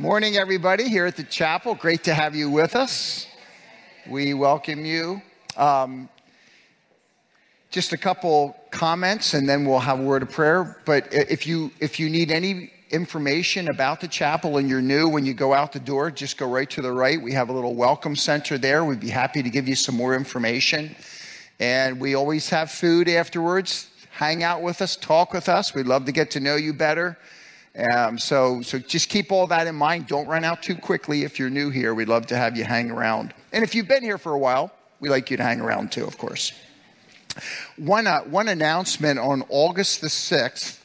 Morning, everybody, here at the chapel. Great to have you with us. We welcome you. Um, just a couple comments, and then we'll have a word of prayer. But if you if you need any information about the chapel and you're new, when you go out the door, just go right to the right. We have a little welcome center there. We'd be happy to give you some more information. And we always have food afterwards. Hang out with us, talk with us. We'd love to get to know you better. Um, so, so just keep all that in mind. Don't run out too quickly if you're new here. We'd love to have you hang around. And if you've been here for a while, we like you to hang around too, of course. One, uh, one announcement on August the 6th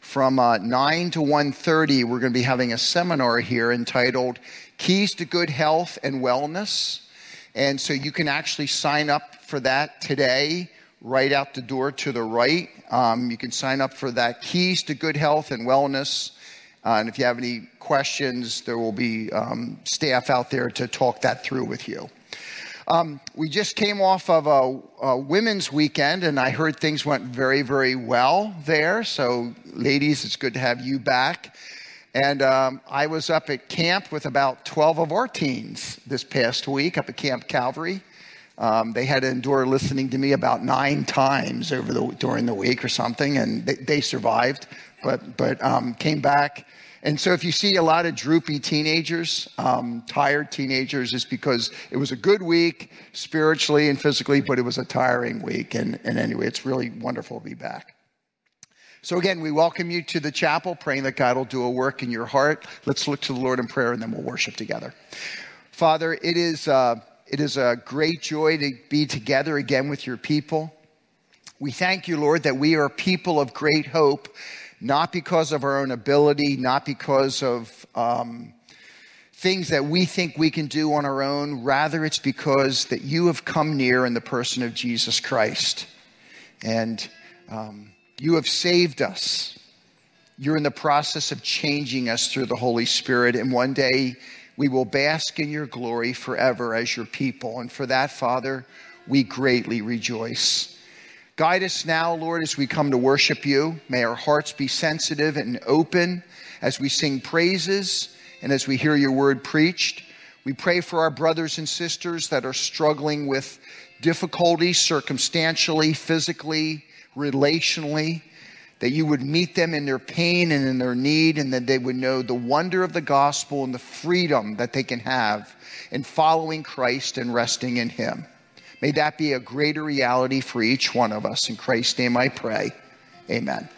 from uh, 9 to 1.30, we're going to be having a seminar here entitled Keys to Good Health and Wellness. And so you can actually sign up for that today right out the door to the right. Um, you can sign up for that Keys to Good Health and Wellness. Uh, and if you have any questions, there will be um, staff out there to talk that through with you. Um, we just came off of a, a, women's weekend, and I heard things went very, very well there. So, ladies, it's good to have you back. And um, I was up at camp with about 12 of our teens this past week up at Camp Calvary. Um, they had to endure listening to me about nine times over the during the week or something, and they, they survived, but but um, came back. And so, if you see a lot of droopy teenagers, um, tired teenagers, it's because it was a good week spiritually and physically, but it was a tiring week. And, and anyway, it's really wonderful to be back. So, again, we welcome you to the chapel, praying that God will do a work in your heart. Let's look to the Lord in prayer and then we'll worship together. Father, it is. Uh, it is a great joy to be together again with your people. We thank you, Lord, that we are people of great hope, not because of our own ability, not because of um, things that we think we can do on our own. Rather, it's because that you have come near in the person of Jesus Christ. And um, you have saved us. You're in the process of changing us through the Holy Spirit. And one day, we will bask in your glory forever as your people. And for that, Father, we greatly rejoice. Guide us now, Lord, as we come to worship you. May our hearts be sensitive and open as we sing praises and as we hear your word preached. We pray for our brothers and sisters that are struggling with difficulties circumstantially, physically, relationally that you would meet them in their pain and in their need, and that they would know the wonder of the gospel and the freedom that they can have in following Christ and resting in Him. May that be a greater reality for each one of us. In Christ's name I pray. Amen.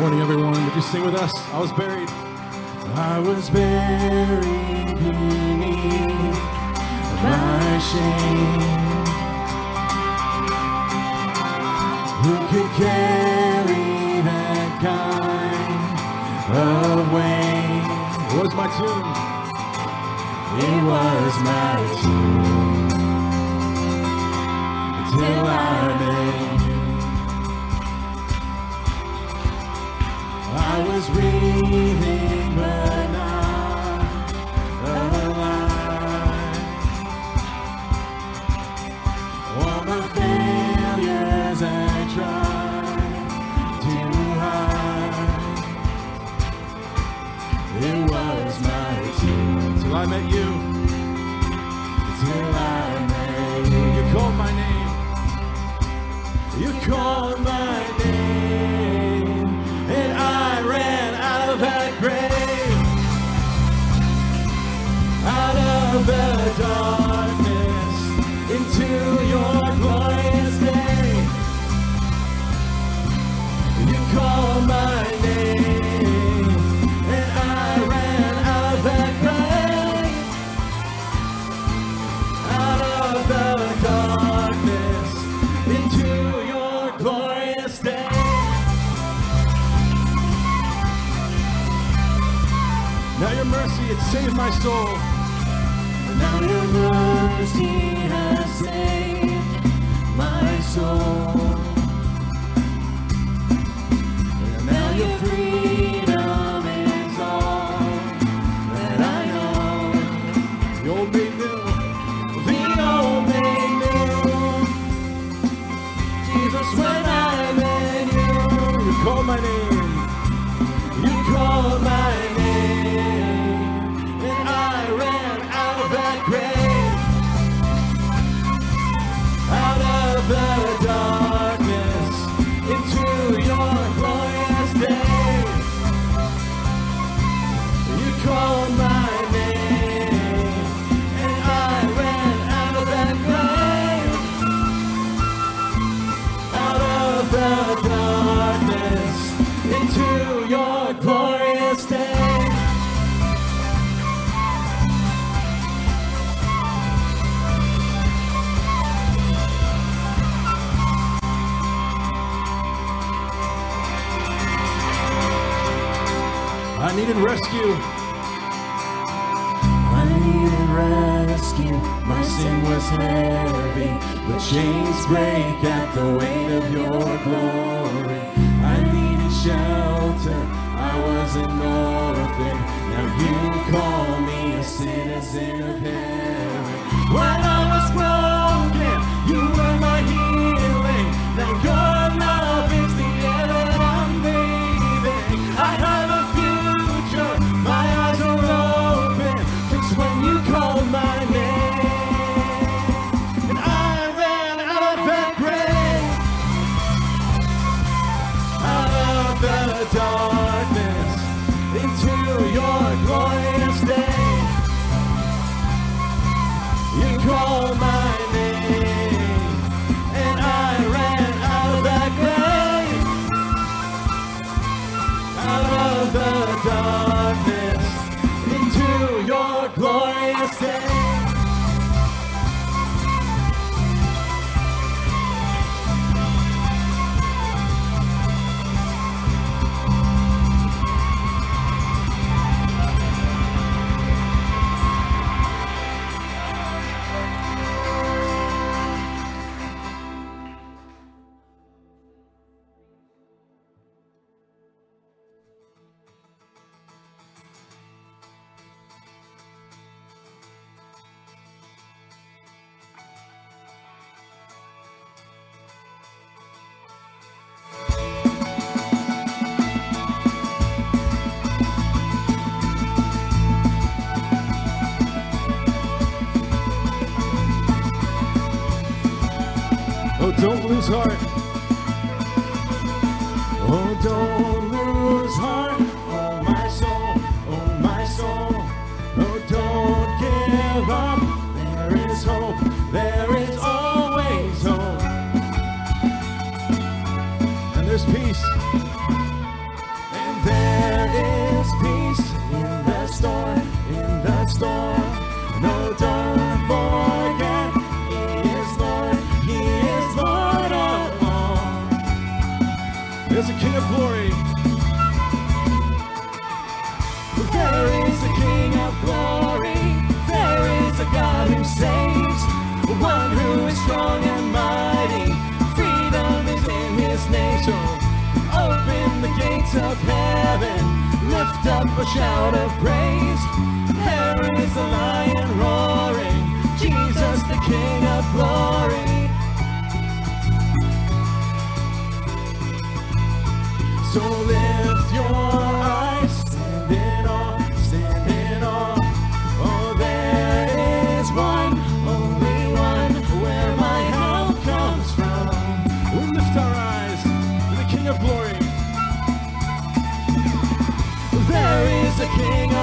Morning, everyone. Would you sing with us? I was buried. I was buried beneath my shame. Who could carry that kind of weight? Was my tomb. It was my tomb. Till I met was breathing, but not alive. All failures I tried to hide. It was my team till I met you. Till I met you. You called my name. You called my Now your mercy, it saved my soul. And I ran out of clay out of the darkness into your glorious day. now your mercy has saved my soul. Needed rescue. I needed rescue. My sin was heavy, but chains break at the weight of your glory. I needed shelter. I was an orphan. Now you call me a citizen of heaven.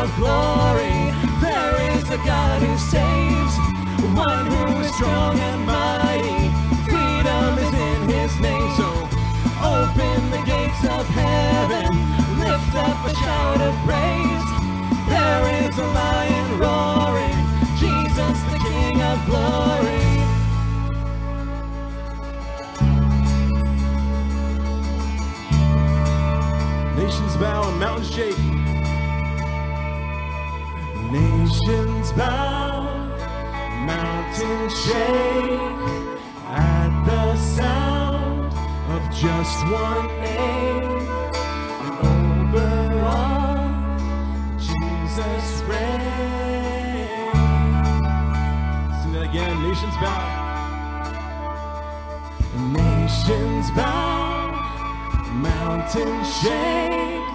Of glory. There is a God who saves. One who is strong and mighty. Freedom is in his name. So open the gates of heaven. Lift up a shout of praise. There is a lion roaring. Jesus, the King of glory. Nations bow and mountains shake. Nations bow, mountains shake at the sound of just one name. And over all, Jesus reigns. Sing that again. Nations bow. Nations bow, mountains shake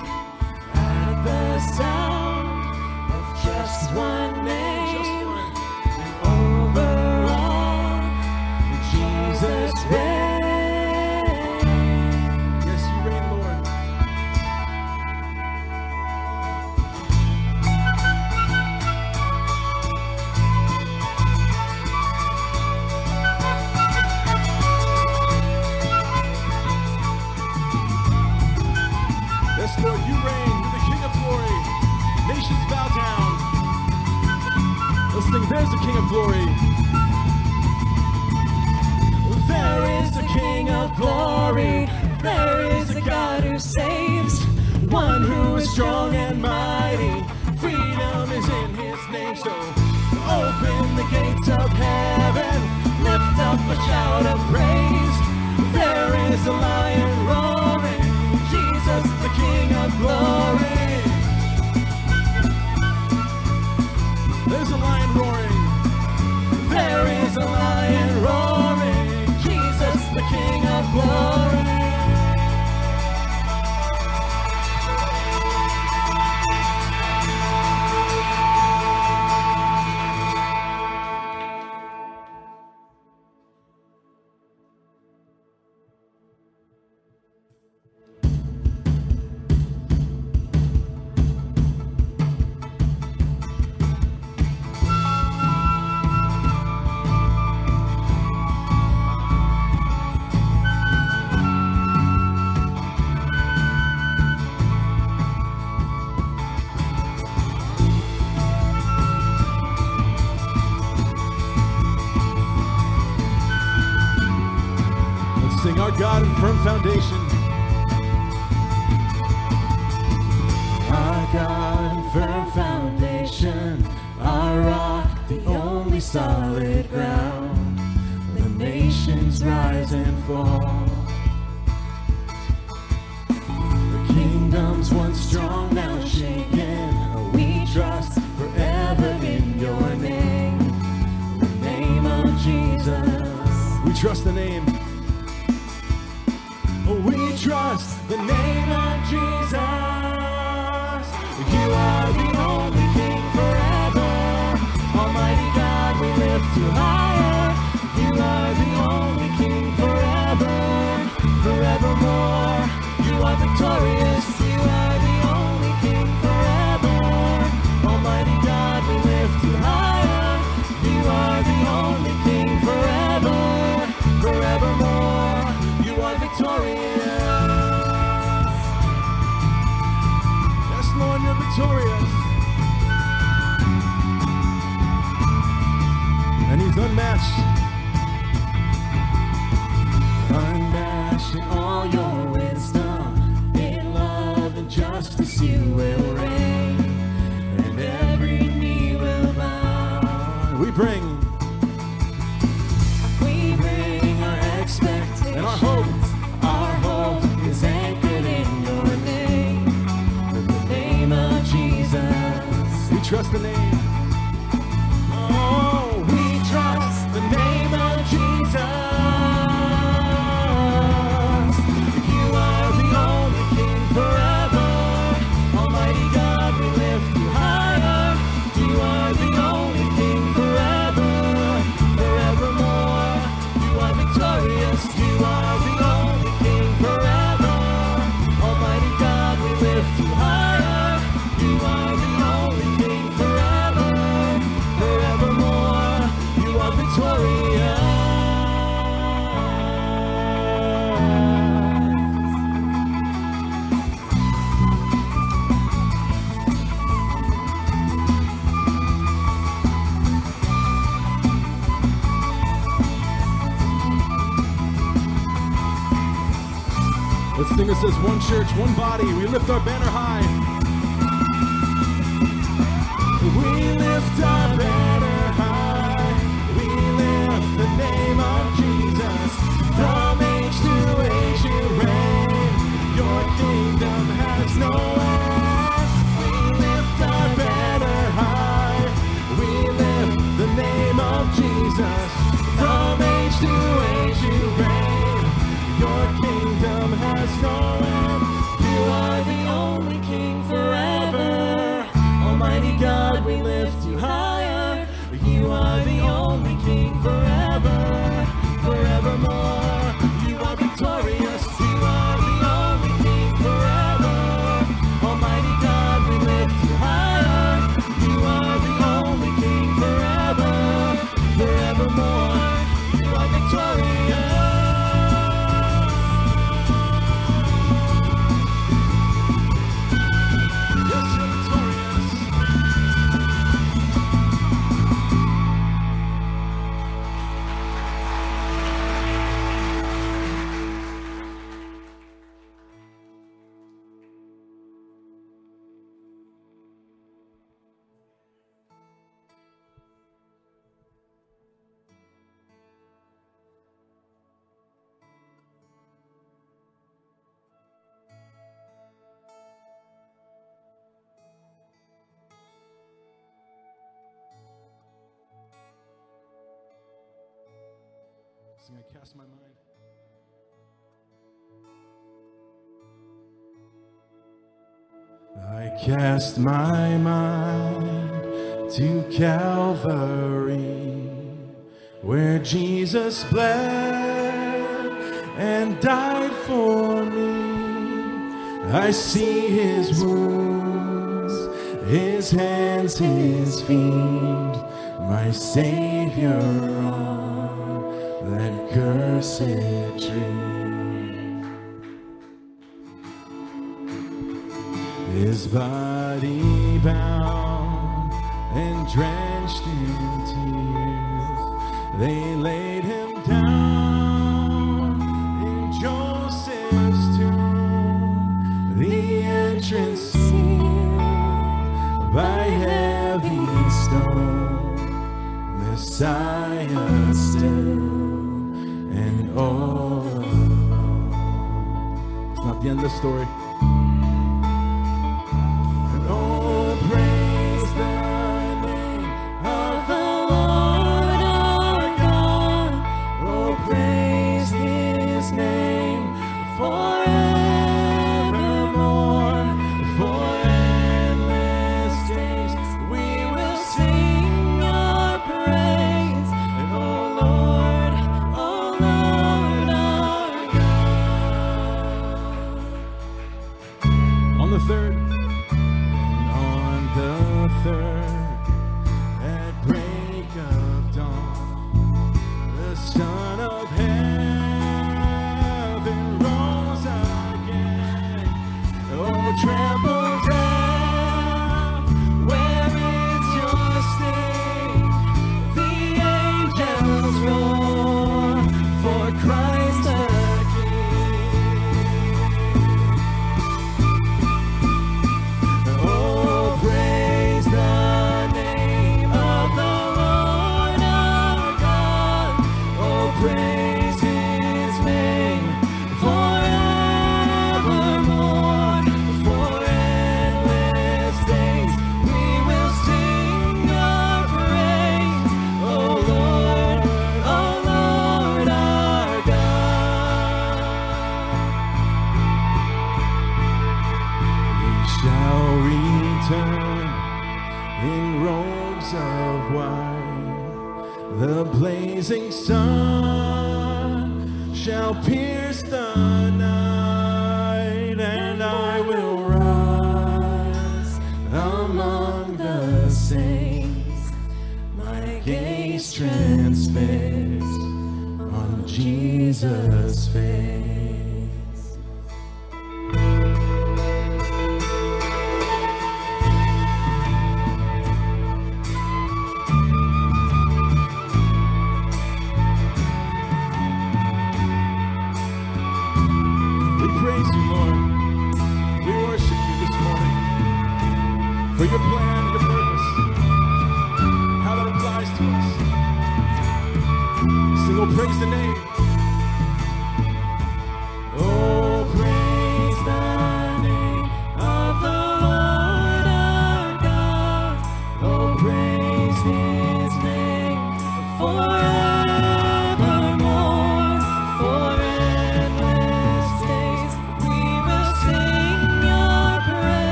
at the sound of just one shout of praise. There is a light. all your wisdom. In love and justice you will reign. And every knee will bow. We bring. We bring our expectations. And our hopes. Our hope is anchored in your name. In the name of Jesus. We trust the name. something that says one church, one body. We lift our banner past my mind. I cast my mind to Calvary, where Jesus bled and died for me. I see his wounds, his hands, his feet, my Savior his body bound and drenched in tears, they lay. story.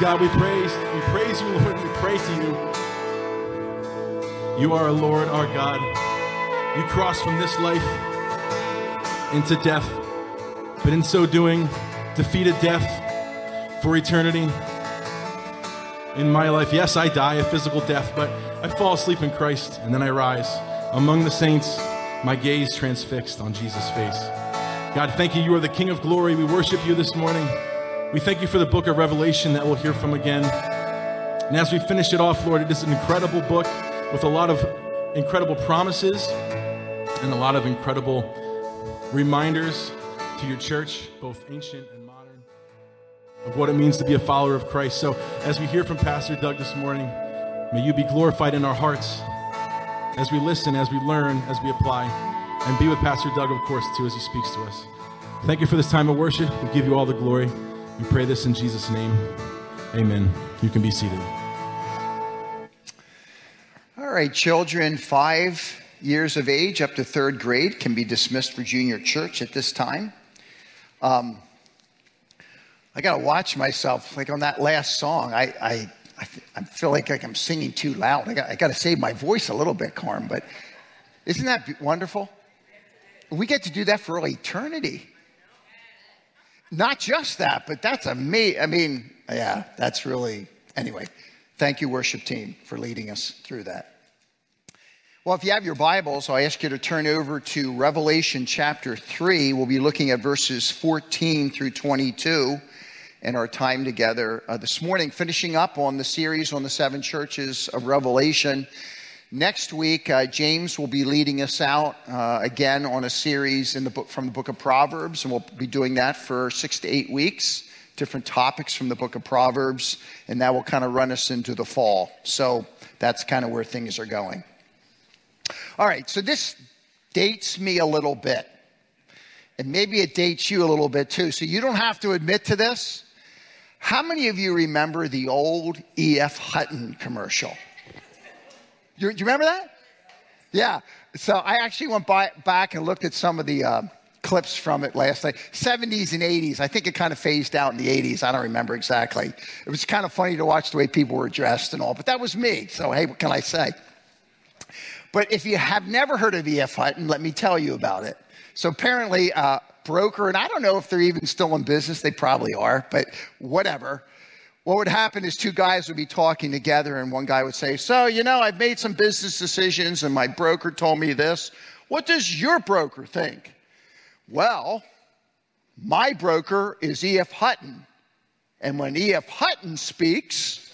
God, we praise, we praise you, Lord, we pray to you. You are our Lord, our God. You crossed from this life into death, but in so doing, defeated death for eternity. In my life, yes, I die a physical death, but I fall asleep in Christ and then I rise. Among the saints, my gaze transfixed on Jesus' face. God, thank you. You are the King of glory. We worship you this morning. We thank you for the book of Revelation that we'll hear from again. And as we finish it off, Lord, it is an incredible book with a lot of incredible promises and a lot of incredible reminders to your church, both ancient and modern, of what it means to be a follower of Christ. So, as we hear from Pastor Doug this morning, may you be glorified in our hearts as we listen, as we learn, as we apply, and be with Pastor Doug, of course, too, as he speaks to us. Thank you for this time of worship. We give you all the glory. We pray this in Jesus' name. Amen. You can be seated. All right, children five years of age up to third grade can be dismissed for junior church at this time. Um, I got to watch myself. Like on that last song, I, I, I, I feel like, like I'm singing too loud. I got, I to save my voice a little bit, Carm, but isn't that wonderful? We get to do that for all eternity. Not just that, but that's amazing. I mean, yeah, that's really, anyway. Thank you, worship team, for leading us through that. Well, if you have your Bibles, I ask you to turn over to Revelation chapter 3. We'll be looking at verses 14 through 22 in our time together uh, this morning, finishing up on the series on the seven churches of Revelation. Next week, uh, James will be leading us out uh, again on a series in the book from the book of Proverbs, and we'll be doing that for six to eight weeks different topics from the book of Proverbs, and that will kind of run us into the fall. So that's kind of where things are going. All right, so this dates me a little bit, and maybe it dates you a little bit too, so you don't have to admit to this. How many of you remember the old E.F. Hutton commercial? You, do you remember that? Yeah. So I actually went by, back and looked at some of the. Uh, clips from it last night. 70s and 80s. I think it kind of phased out in the 80s. I don't remember exactly. It was kind of funny to watch the way people were dressed and all, but that was me. So, hey, what can I say? But if you have never heard of E.F. Hutton, let me tell you about it. So apparently, uh, broker, and I don't know if they're even still in business. They probably are, but whatever. What would happen is two guys would be talking together, and one guy would say, So, you know, I've made some business decisions, and my broker told me this. What does your broker think? Well, my broker is E.F. Hutton. And when E.F. Hutton speaks,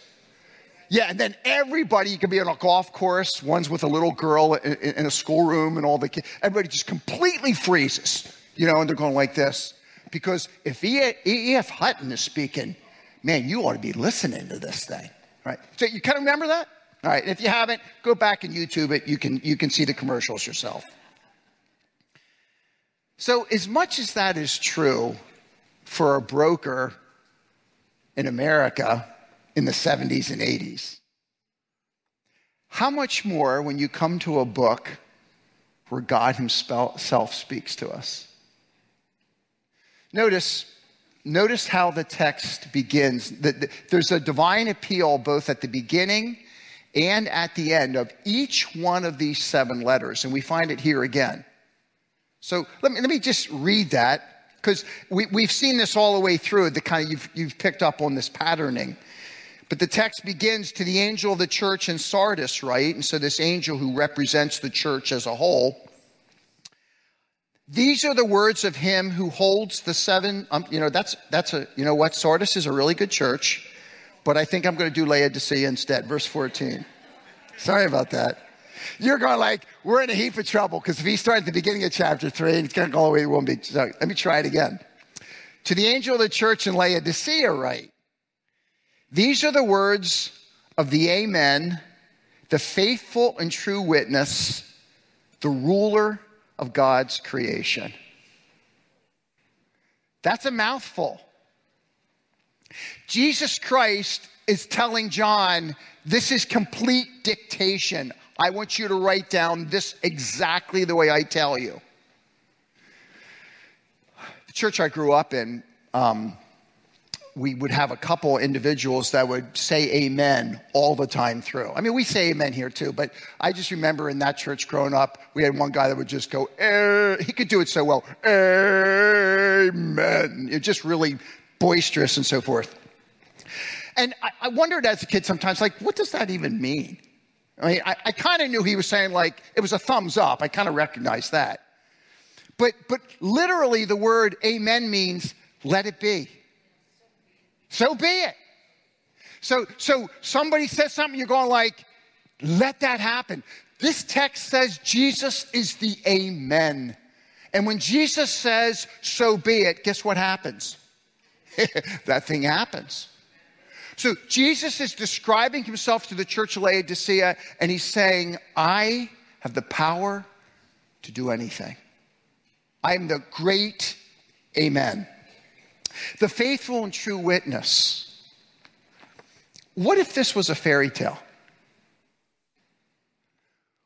yeah, and then everybody can be on a golf course, one's with a little girl in, in a schoolroom, and all the kids, everybody just completely freezes, you know, and they're going like this. Because if E.F. Hutton is speaking, man, you ought to be listening to this thing, right? So you kind of remember that? All right, if you haven't, go back and YouTube it. You can, you can see the commercials yourself. So, as much as that is true for a broker in America in the 70s and 80s, how much more when you come to a book where God Himself speaks to us? Notice, notice how the text begins. There's a divine appeal both at the beginning and at the end of each one of these seven letters, and we find it here again. So let me, let me just read that because we, we've seen this all the way through. The kind of you've, you've picked up on this patterning. But the text begins to the angel of the church in Sardis, right? And so this angel who represents the church as a whole. These are the words of him who holds the seven. Um, you know, that's that's a. You know what? Sardis is a really good church, but I think I'm going to do Laodicea instead. Verse 14. Sorry about that. You're going like, we're in a heap of trouble because if he started at the beginning of chapter three and it's going to go all the way, it won't be. So let me try it again. To the angel of the church in Laodicea, write, These are the words of the Amen, the faithful and true witness, the ruler of God's creation. That's a mouthful. Jesus Christ is telling John, this is complete dictation. I want you to write down this exactly the way I tell you. The church I grew up in, um, we would have a couple individuals that would say amen all the time through. I mean, we say amen here too, but I just remember in that church growing up, we had one guy that would just go, eh, he could do it so well, amen. It just really boisterous and so forth. And I, I wondered as a kid sometimes, like, what does that even mean? I mean, I, I kind of knew he was saying like, it was a thumbs up. I kind of recognized that. But, but literally the word amen means let it be. So be it. So, so somebody says something, you're going like, let that happen. This text says Jesus is the amen. And when Jesus says, so be it, guess what happens? that thing happens. So Jesus is describing himself to the church of Laodicea, and he's saying, I have the power to do anything. I am the great amen. The faithful and true witness. What if this was a fairy tale?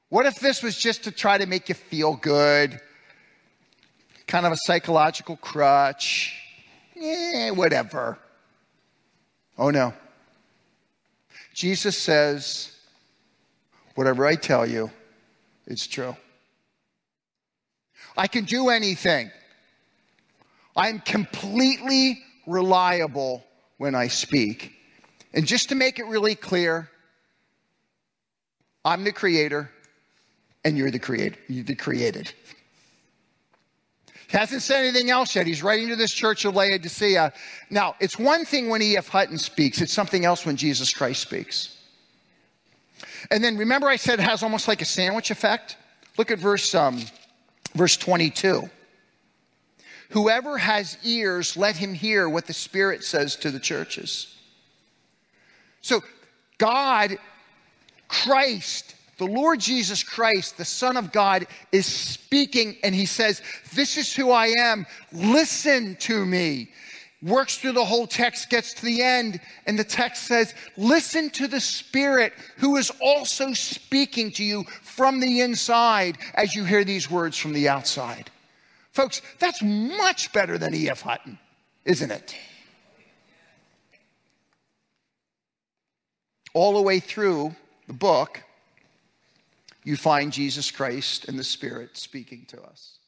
What if this was just to try to make you feel good? Kind of a psychological crutch? Eh, whatever. Oh no. Jesus says, whatever I tell you, it's true. I can do anything. I'm completely reliable when I speak. And just to make it really clear, I'm the creator and you're the creator. You're the created. He hasn't said anything else yet. He's writing to this church of Laodicea. Now, it's one thing when E.F. Hutton speaks, it's something else when Jesus Christ speaks. And then remember I said it has almost like a sandwich effect? Look at verse, um, verse 22. Whoever has ears, let him hear what the Spirit says to the churches. So, God, Christ, the Lord Jesus Christ, the Son of God, is speaking and he says, This is who I am. Listen to me. Works through the whole text, gets to the end, and the text says, Listen to the Spirit who is also speaking to you from the inside as you hear these words from the outside. Folks, that's much better than E.F. Hutton, isn't it? All the way through the book, you find Jesus Christ and the Spirit speaking to us.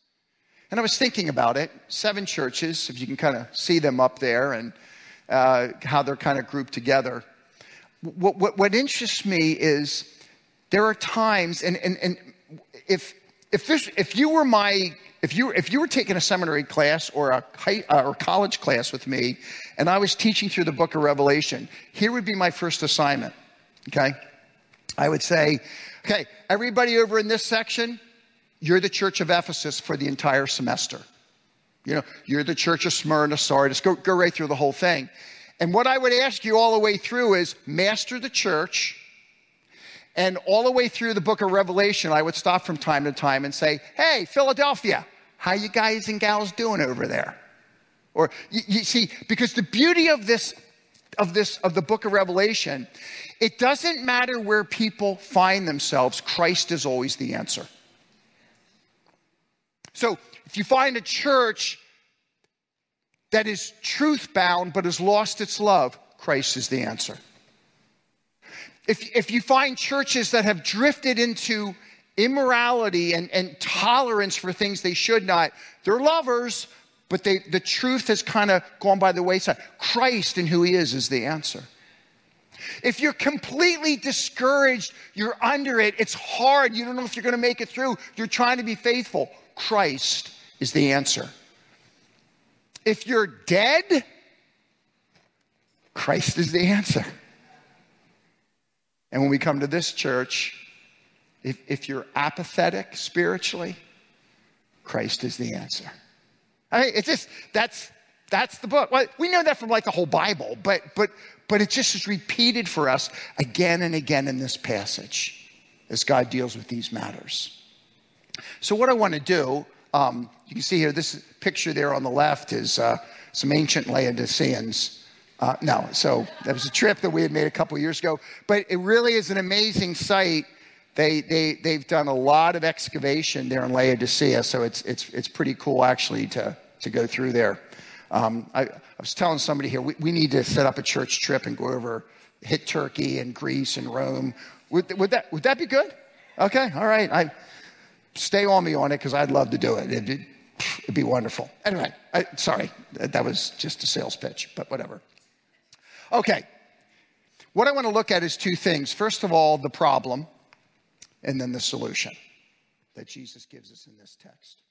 And I was thinking about it seven churches, if you can kind of see them up there and uh, how they're kind of grouped together. What, what, what interests me is there are times, and, and, and if, if, this, if you were my if you, if you were taking a seminary class or a high, uh, or college class with me and I was teaching through the book of Revelation, here would be my first assignment. Okay? I would say, okay, everybody over in this section, you're the church of Ephesus for the entire semester. You know, you're the church of Smyrna, Sardis, go, go right through the whole thing. And what I would ask you all the way through is master the church. And all the way through the book of Revelation, I would stop from time to time and say, Hey, Philadelphia, how you guys and gals doing over there? Or you, you see, because the beauty of this of this of the book of Revelation, it doesn't matter where people find themselves, Christ is always the answer. So if you find a church that is truth bound but has lost its love, Christ is the answer. If, if you find churches that have drifted into immorality and, and tolerance for things they should not. They're lovers, but they, the truth has kind of gone by the wayside. Christ and who he is is the answer. If you're completely discouraged, you're under it, it's hard, you don't know if you're going to make it through, you're trying to be faithful, Christ is the answer. If you're dead, Christ is the answer. And when we come to this church, if, if you're apathetic spiritually, Christ is the answer. I mean, it's just, that's, that's the book. Well, we know that from like the whole Bible, but, but, but it just is repeated for us again and again in this passage as God deals with these matters. So, what I want to do, um, you can see here, this picture there on the left is uh, some ancient Laodiceans. Uh, no, so that was a trip that we had made a couple years ago, but it really is an amazing site. they, they, they've done a lot of excavation there in Laodicea, so it's, it's, it's pretty cool actually to, to go through there. Um, I, I, was telling somebody here, we, we, need to set up a church trip and go over, hit Turkey and Greece and Rome. Would, would, that, would that be good? Okay, all right. I, stay on me on it because I'd love to do it. It'd, it'd be wonderful. Anyway, I, sorry, that was just a sales pitch, but whatever. Okay, what I want to look at is two things. First of all, the problem, and then the solution that Jesus gives us in this text.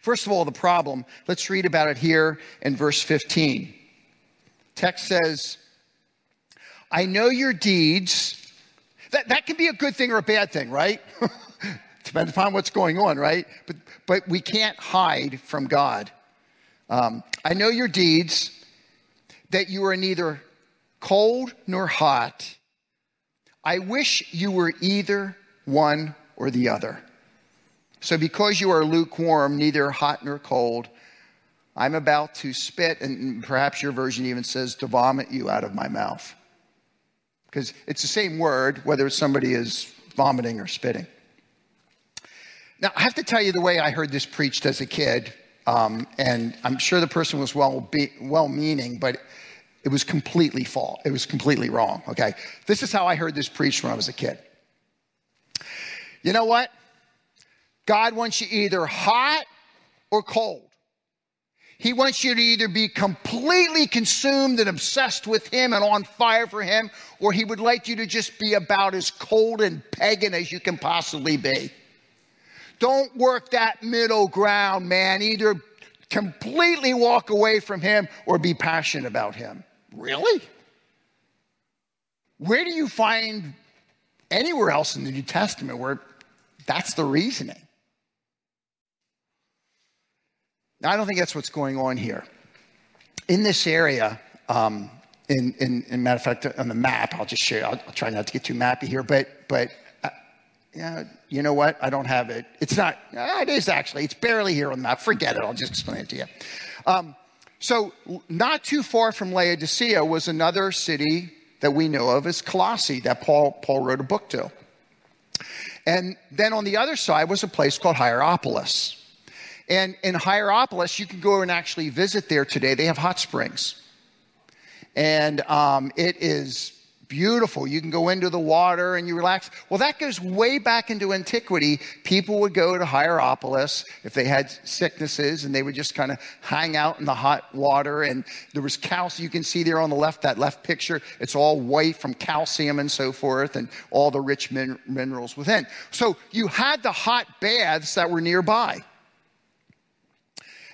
First of all, the problem. Let's read about it here in verse 15. Text says, I know your deeds. That, that can be a good thing or a bad thing, right? Depends upon what's going on, right? But, but we can't hide from God. Um, I know your deeds, that you are neither cold nor hot. I wish you were either one or the other. So, because you are lukewarm, neither hot nor cold, I'm about to spit, and perhaps your version even says to vomit you out of my mouth. Because it's the same word, whether somebody is vomiting or spitting. Now, I have to tell you the way I heard this preached as a kid, um, and I'm sure the person was well, be, well meaning, but it was completely false. It was completely wrong, okay? This is how I heard this preached when I was a kid. You know what? God wants you either hot or cold. He wants you to either be completely consumed and obsessed with Him and on fire for Him, or He would like you to just be about as cold and pagan as you can possibly be. Don't work that middle ground, man. Either completely walk away from Him or be passionate about Him. Really? Where do you find anywhere else in the New Testament where that's the reasoning? Now, I don't think that's what's going on here. In this area, um, in, in, in, matter of fact, on the map, I'll just share, I'll, I'll try not to get too mappy here, but, but yeah, you know what? I don't have it. It's not, uh, it is actually, it's barely here on the map. Forget it, I'll just explain it to you. Um, so, not too far from Laodicea was another city that we know of as Colossae that Paul, Paul wrote a book to. And then on the other side was a place called Hierapolis. And in Hierapolis, you can go and actually visit there today. They have hot springs. And um, it is beautiful. You can go into the water and you relax. Well, that goes way back into antiquity. People would go to Hierapolis if they had sicknesses and they would just kind of hang out in the hot water. And there was calcium. You can see there on the left, that left picture. It's all white from calcium and so forth and all the rich min- minerals within. So you had the hot baths that were nearby.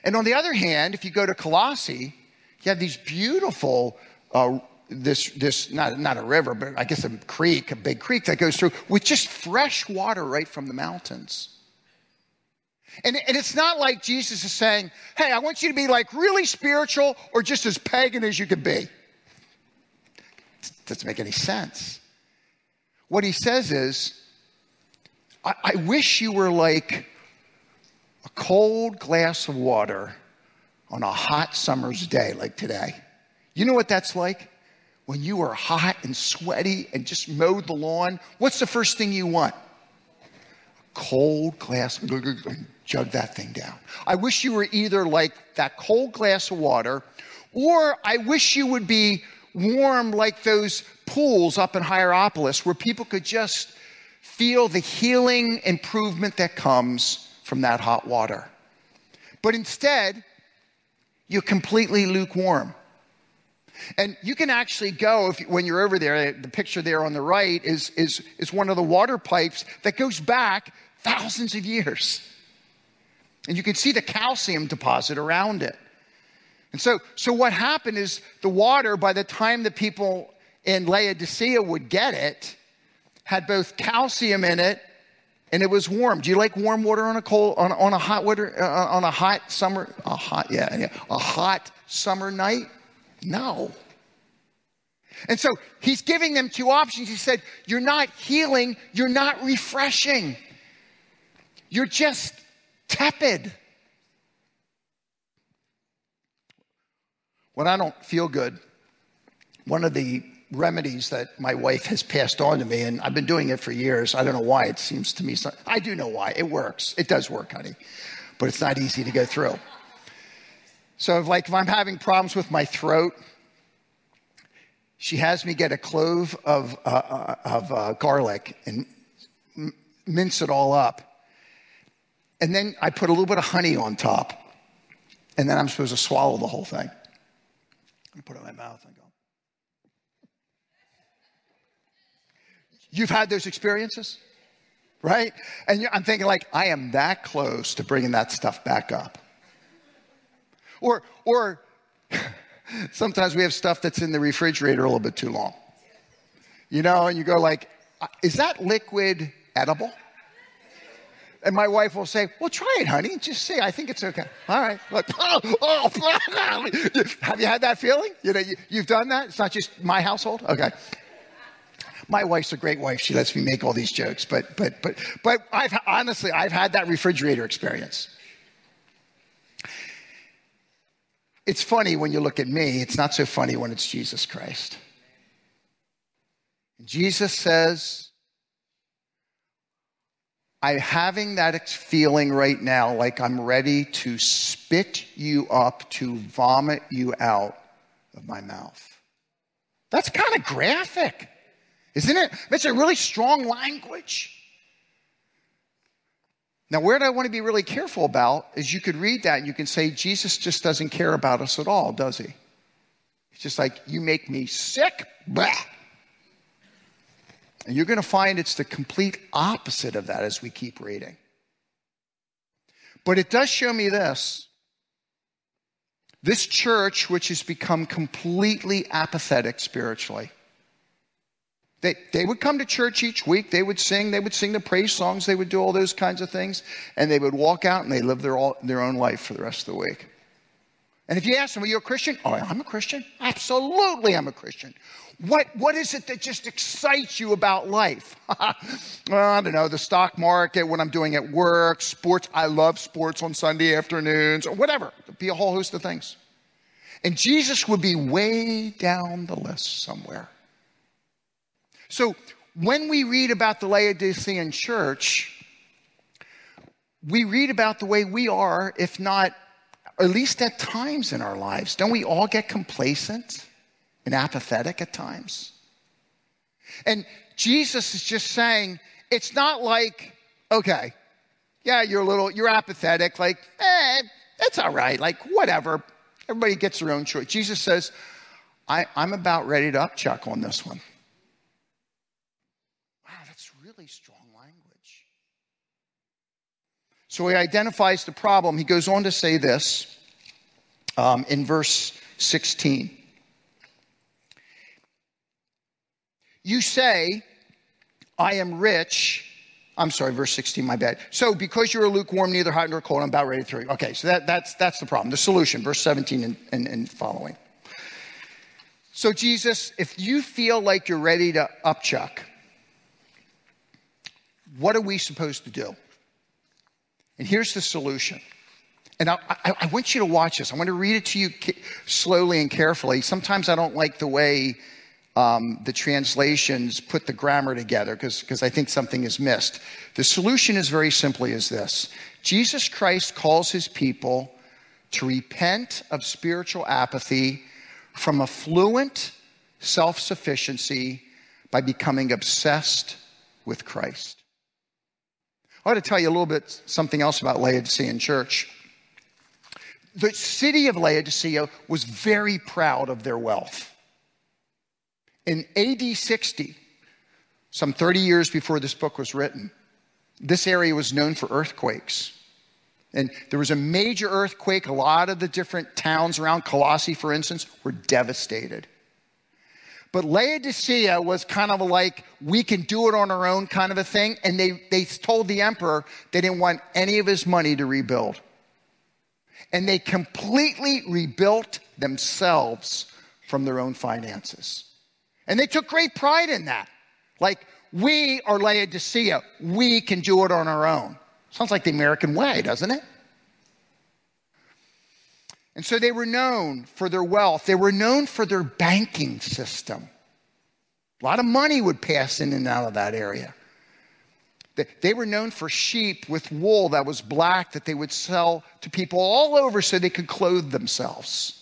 And on the other hand, if you go to Colossae, you have these beautiful, uh, this, this not, not a river, but I guess a creek, a big creek that goes through with just fresh water right from the mountains. And, and it's not like Jesus is saying, hey, I want you to be like really spiritual or just as pagan as you could be. It doesn't make any sense. What he says is, I, I wish you were like a cold glass of water on a hot summer's day like today. You know what that's like? When you are hot and sweaty and just mowed the lawn, what's the first thing you want? A cold glass, jug that thing down. I wish you were either like that cold glass of water, or I wish you would be warm like those pools up in Hierapolis where people could just feel the healing improvement that comes from that hot water. But instead, you're completely lukewarm. And you can actually go, if, when you're over there, the picture there on the right is, is, is one of the water pipes that goes back thousands of years. And you can see the calcium deposit around it. And so, so what happened is the water, by the time the people in Laodicea would get it, had both calcium in it and it was warm. Do you like warm water on a cold on, on a hot water uh, on a hot summer a hot yeah, yeah a hot summer night? No. And so he's giving them two options. He said, "You're not healing. You're not refreshing. You're just tepid." When I don't feel good, one of the remedies that my wife has passed on to me, and I've been doing it for years. I don't know why. It seems to me, I do know why. It works. It does work, honey, but it's not easy to go through. So, if, like, if I'm having problems with my throat, she has me get a clove of, uh, uh, of uh, garlic and mince it all up. And then I put a little bit of honey on top. And then I'm supposed to swallow the whole thing. I put it in my mouth and go. You've had those experiences, right? And I'm thinking, like, I am that close to bringing that stuff back up. Or, or sometimes we have stuff that's in the refrigerator a little bit too long. You know, and you go like, uh, is that liquid edible? And my wife will say, Well, try it, honey. Just see. I think it's okay. All right. Oh, oh, have you had that feeling? You know, you, have done that? It's not just my household? Okay. My wife's a great wife. She lets me make all these jokes. But, but, but, but I've, honestly, I've had that refrigerator experience. It's funny when you look at me. It's not so funny when it's Jesus Christ. Jesus says, I'm having that feeling right now like I'm ready to spit you up, to vomit you out of my mouth. That's kind of graphic, isn't it? That's a really strong language. Now, where I want to be really careful about is you could read that and you can say, Jesus just doesn't care about us at all, does he? It's just like, you make me sick, blah. And you're going to find it's the complete opposite of that as we keep reading. But it does show me this. This church, which has become completely apathetic spiritually, they, they would come to church each week, they would sing, they would sing the praise songs, they would do all those kinds of things, and they would walk out and they live their, all, their own life for the rest of the week. And if you ask them, are you a Christian? Oh, I'm a Christian. Absolutely, I'm a Christian. What, what is it that just excites you about life? well, I don't know, the stock market, what I'm doing at work, sports. I love sports on Sunday afternoons, or whatever. There'd be a whole host of things. And Jesus would be way down the list somewhere. So when we read about the Laodicean church, we read about the way we are, if not, at least at times in our lives. Don't we all get complacent? and apathetic at times. And Jesus is just saying, it's not like, okay, yeah, you're a little, you're apathetic, like, eh, it's all right, like, whatever. Everybody gets their own choice. Jesus says, I, am about ready to upchuck on this one. Wow, that's really strong language. So he identifies the problem. He goes on to say this um, in verse 16. You say, I am rich. I'm sorry, verse 16, my bad. So because you're lukewarm, neither hot nor cold, I'm about ready to throw you. Okay, so that, that's, that's the problem. The solution, verse 17 and, and, and following. So, Jesus, if you feel like you're ready to upchuck, what are we supposed to do? And here's the solution. And I, I, I, want you to watch this. I want to read it to you slowly and carefully. Sometimes I don't like the way um, the translations put the grammar together because I think something is missed. The solution is very simply as this Jesus Christ calls his people to repent of spiritual apathy from affluent self sufficiency by becoming obsessed with Christ. I want to tell you a little bit something else about Laodicean church. The city of Laodicea was very proud of their wealth. In AD 60, some 30 years before this book was written, this area was known for earthquakes. And there was a major earthquake. A lot of the different towns around Colossae, for instance, were devastated. But Laodicea was kind of like, we can do it on our own kind of a thing. And they, they told the emperor they didn't want any of his money to rebuild. And they completely rebuilt themselves from their own finances. And they took great pride in that. Like, we are Laodicea. We can do it on our own. Sounds like the American way, doesn't it? And so they were known for their wealth. They were known for their banking system. A lot of money would pass in and out of that area. They were known for sheep with wool that was black that they would sell to people all over so they could clothe themselves.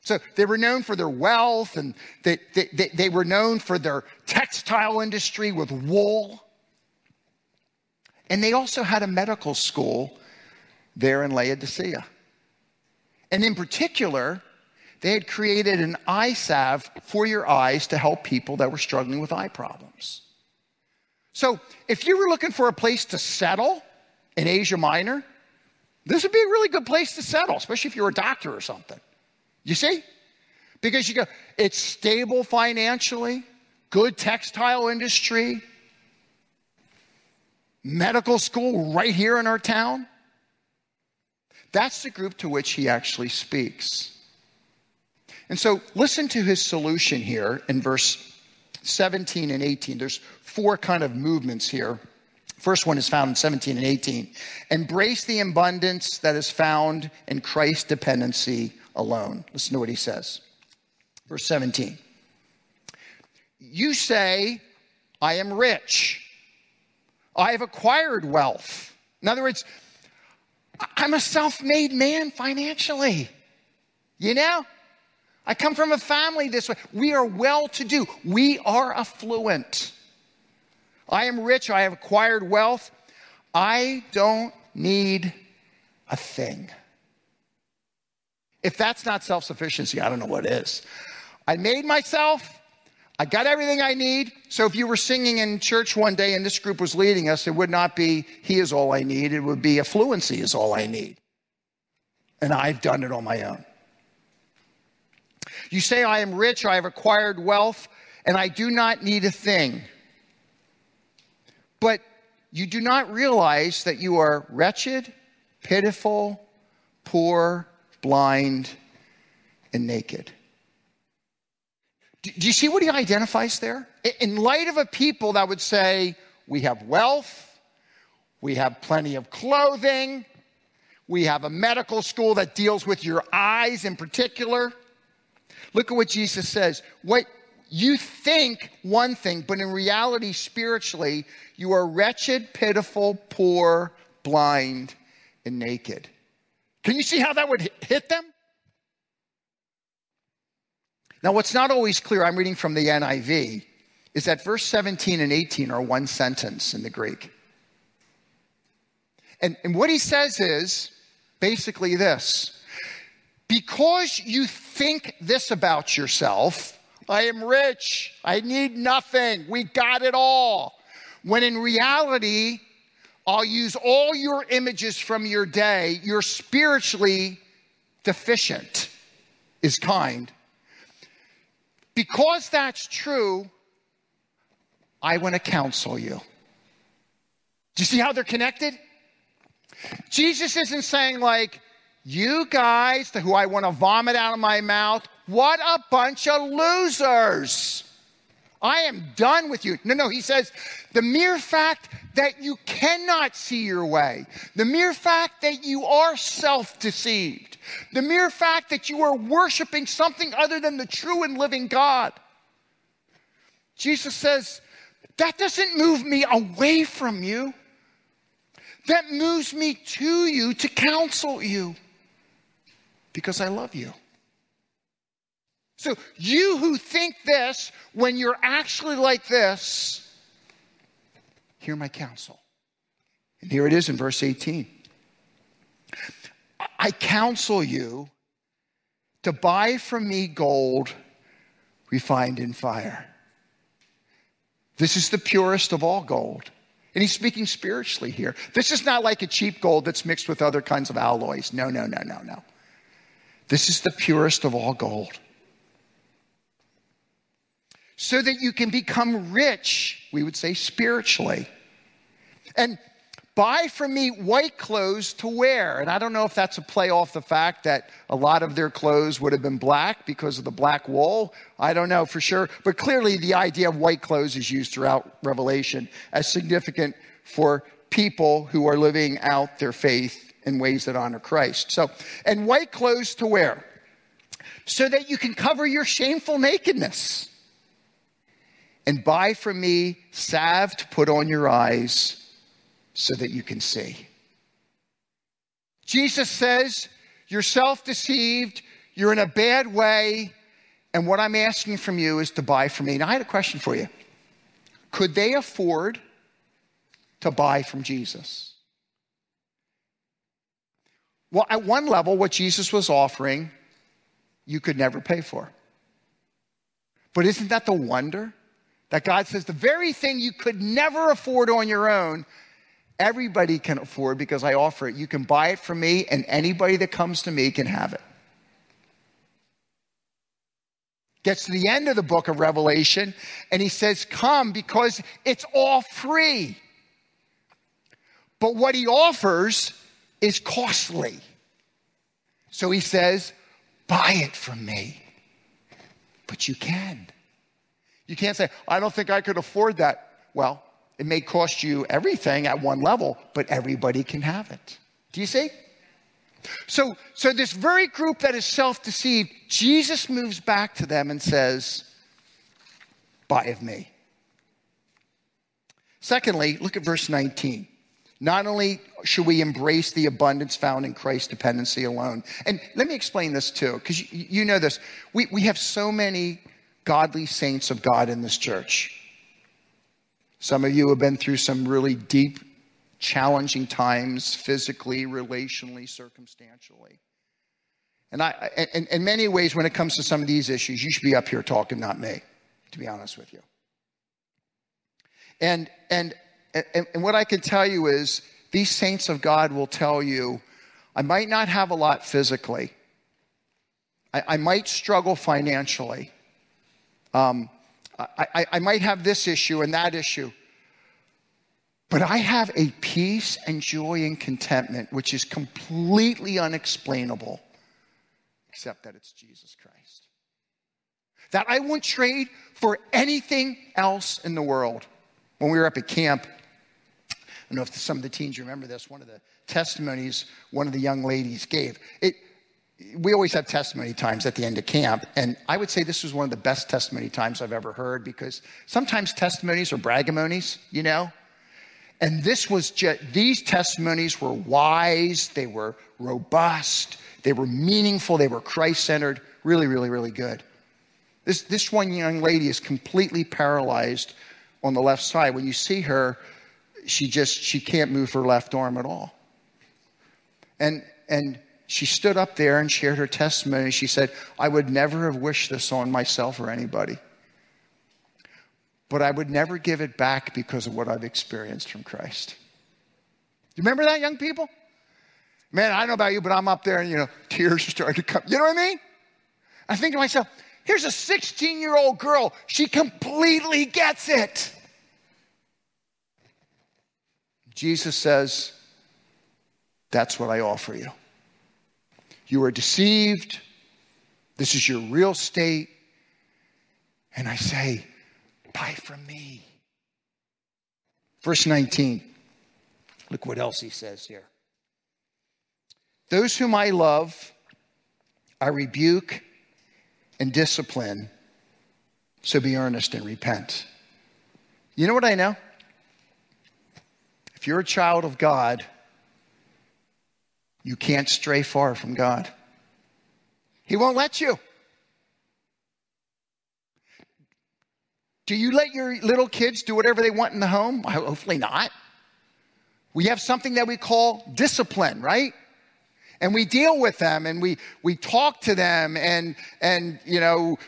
So they were known for their wealth and they, they, they, were known for their textile industry with wool. And they also had a medical school there in Laodicea. And in particular, they had created an eye salve for your eyes to help people that were struggling with eye problems. So if you were looking for a place to settle in Asia Minor, this would be a really good place to settle, especially if you're a doctor or something. You see? Because you go, it's stable financially, good textile industry, medical school right here in our town. That's the group to which he actually speaks. And so listen to his solution here in verse 17 and 18. There's four kind of movements here. First one is found in 17 and 18. Embrace the abundance that is found in Christ's dependency alone. Listen to what he says. Verse 17. You say, I am rich. I have acquired wealth. In other words, I'm a self made man financially. You know? I come from a family this way. We are well to do. We are affluent. I am rich. I have acquired wealth. I don't need a thing. If that's not self sufficiency, I don't know what is. I made myself. I got everything I need. So if you were singing in church one day and this group was leading us, it would not be, He is all I need. It would be, affluency is all I need. And I've done it on my own. You say, I am rich, I have acquired wealth, and I do not need a thing. But you do not realize that you are wretched, pitiful, poor, blind, and naked. Do you see what he identifies there? In light of a people that would say, we have wealth, we have plenty of clothing, we have a medical school that deals with your eyes in particular. Look at what Jesus says. What you think one thing, but in reality, spiritually, you are wretched, pitiful, poor, blind, and naked. Can you see how that would hit them? Now, what's not always clear, I'm reading from the NIV, is that verse 17 and 18 are one sentence in the Greek. And, and what he says is basically this because you think this about yourself, I am rich, I need nothing, we got it all. When in reality, I'll use all your images from your day, you're spiritually deficient, is kind. Because that's true, I want to counsel you. Do you see how they're connected? Jesus isn't saying, like, you guys, who I want to vomit out of my mouth, what a bunch of losers. I am done with you. No, no, he says, the mere fact that you cannot see your way, the mere fact that you are self deceived, the mere fact that you are worshiping something other than the true and living God. Jesus says, that doesn't move me away from you. That moves me to you to counsel you because I love you. So, you who think this when you're actually like this, hear my counsel. And here it is in verse 18. I counsel you to buy from me gold refined in fire. This is the purest of all gold. And he's speaking spiritually here. This is not like a cheap gold that's mixed with other kinds of alloys. No, no, no, no, no. This is the purest of all gold. So that you can become rich, we would say spiritually. And buy from me white clothes to wear. And I don't know if that's a play off the fact that a lot of their clothes would have been black because of the black wool. I don't know for sure. But clearly, the idea of white clothes is used throughout Revelation as significant for people who are living out their faith in ways that honor Christ. So, and white clothes to wear so that you can cover your shameful nakedness and buy from me salve to put on your eyes so that you can see. Jesus says, You're self deceived, you're in a bad way, and what I'm asking from you is to buy from me. Now, I had a question for you. Could they afford to buy from Jesus? Well, at one level, what Jesus was offering, you could never pay for. But isn't that the wonder? That God says the very thing you could never afford on your own, everybody can afford because I offer it. You can buy it from me, and anybody that comes to me can have it. Gets to the end of the book of Revelation, and he says, Come because it's all free. But what he offers is costly. So he says, Buy it from me. But you can. You can't say, I don't think I could afford that. Well, it may cost you everything at one level, but everybody can have it. Do you see? So, so this very group that is self-deceived, Jesus moves back to them and says, Buy of me. Secondly, look at verse 19. Not only should we embrace the abundance found in Christ's dependency alone, and let me explain this too, because you, you, know this. We, we have so many godly saints of God in this church. Some of you have been through some really deep, challenging times, physically, relationally, circumstantially. And I, in, in many ways, when it comes to some of these issues, you should be up here talking, not me, to be honest with you. And, and and, and what I can tell you is these saints of God will tell you, I might not have a lot physically. I, I might struggle financially. Um, I, I, I might have this issue and that issue. But I have a peace and joy and contentment which is completely unexplainable, except that it's Jesus Christ. That I won't trade for anything else in the world. When we were up at camp, I don't know if some of the teens remember this. One of the testimonies one of the young ladies gave. It, we always have testimony times at the end of camp, and I would say this was one of the best testimony times I've ever heard because sometimes testimonies are bragamonies, you know? And this was just, these testimonies were wise, they were robust, they were meaningful, they were Christ centered, really, really, really good. This, this one young lady is completely paralyzed on the left side. When you see her, she just she can't move her left arm at all. And and she stood up there and shared her testimony. She said, I would never have wished this on myself or anybody. But I would never give it back because of what I've experienced from Christ. You remember that, young people? Man, I don't know about you, but I'm up there and, you know, tears are starting to come. You know what I mean? I think to myself, here's a 16 year old girl. She completely gets it. Jesus says, That's what I offer you. You are deceived. This is your real state. And I say, Buy from me. Verse 19. Look what else he says here. Those whom I love, I rebuke and discipline. So be earnest and repent. You know what I know? If you're a child of God, you can't stray far from God. He won't let you. Do you let your little kids do whatever they want in the home? Hopefully not. We have something that we call discipline, right? And we deal with them and we, we talk to them and, and, you know,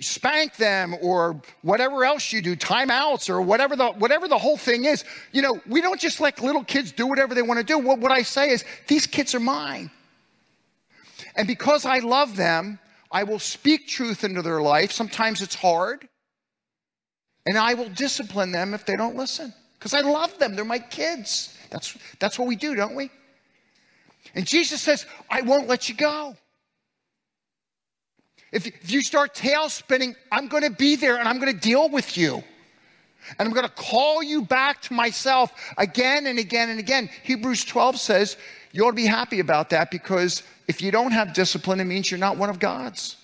spank them or whatever else you do, timeouts or whatever the, whatever the whole thing is. You know, we don't just let little kids do whatever they want to do. What, what I say is, these kids are mine. And because I love them, I will speak truth into their life. Sometimes it's hard. And I will discipline them if they don't listen. Because I love them. They're my kids. That's, that's what we do, don't we? And Jesus says, I won't let you go. If, if you start tail spinning, I'm going to be there and I'm going to deal with you. And I'm going to call you back to myself again and again and again. Hebrews 12 says you ought to be happy about that because if you don't have discipline, it means you're not one of God's.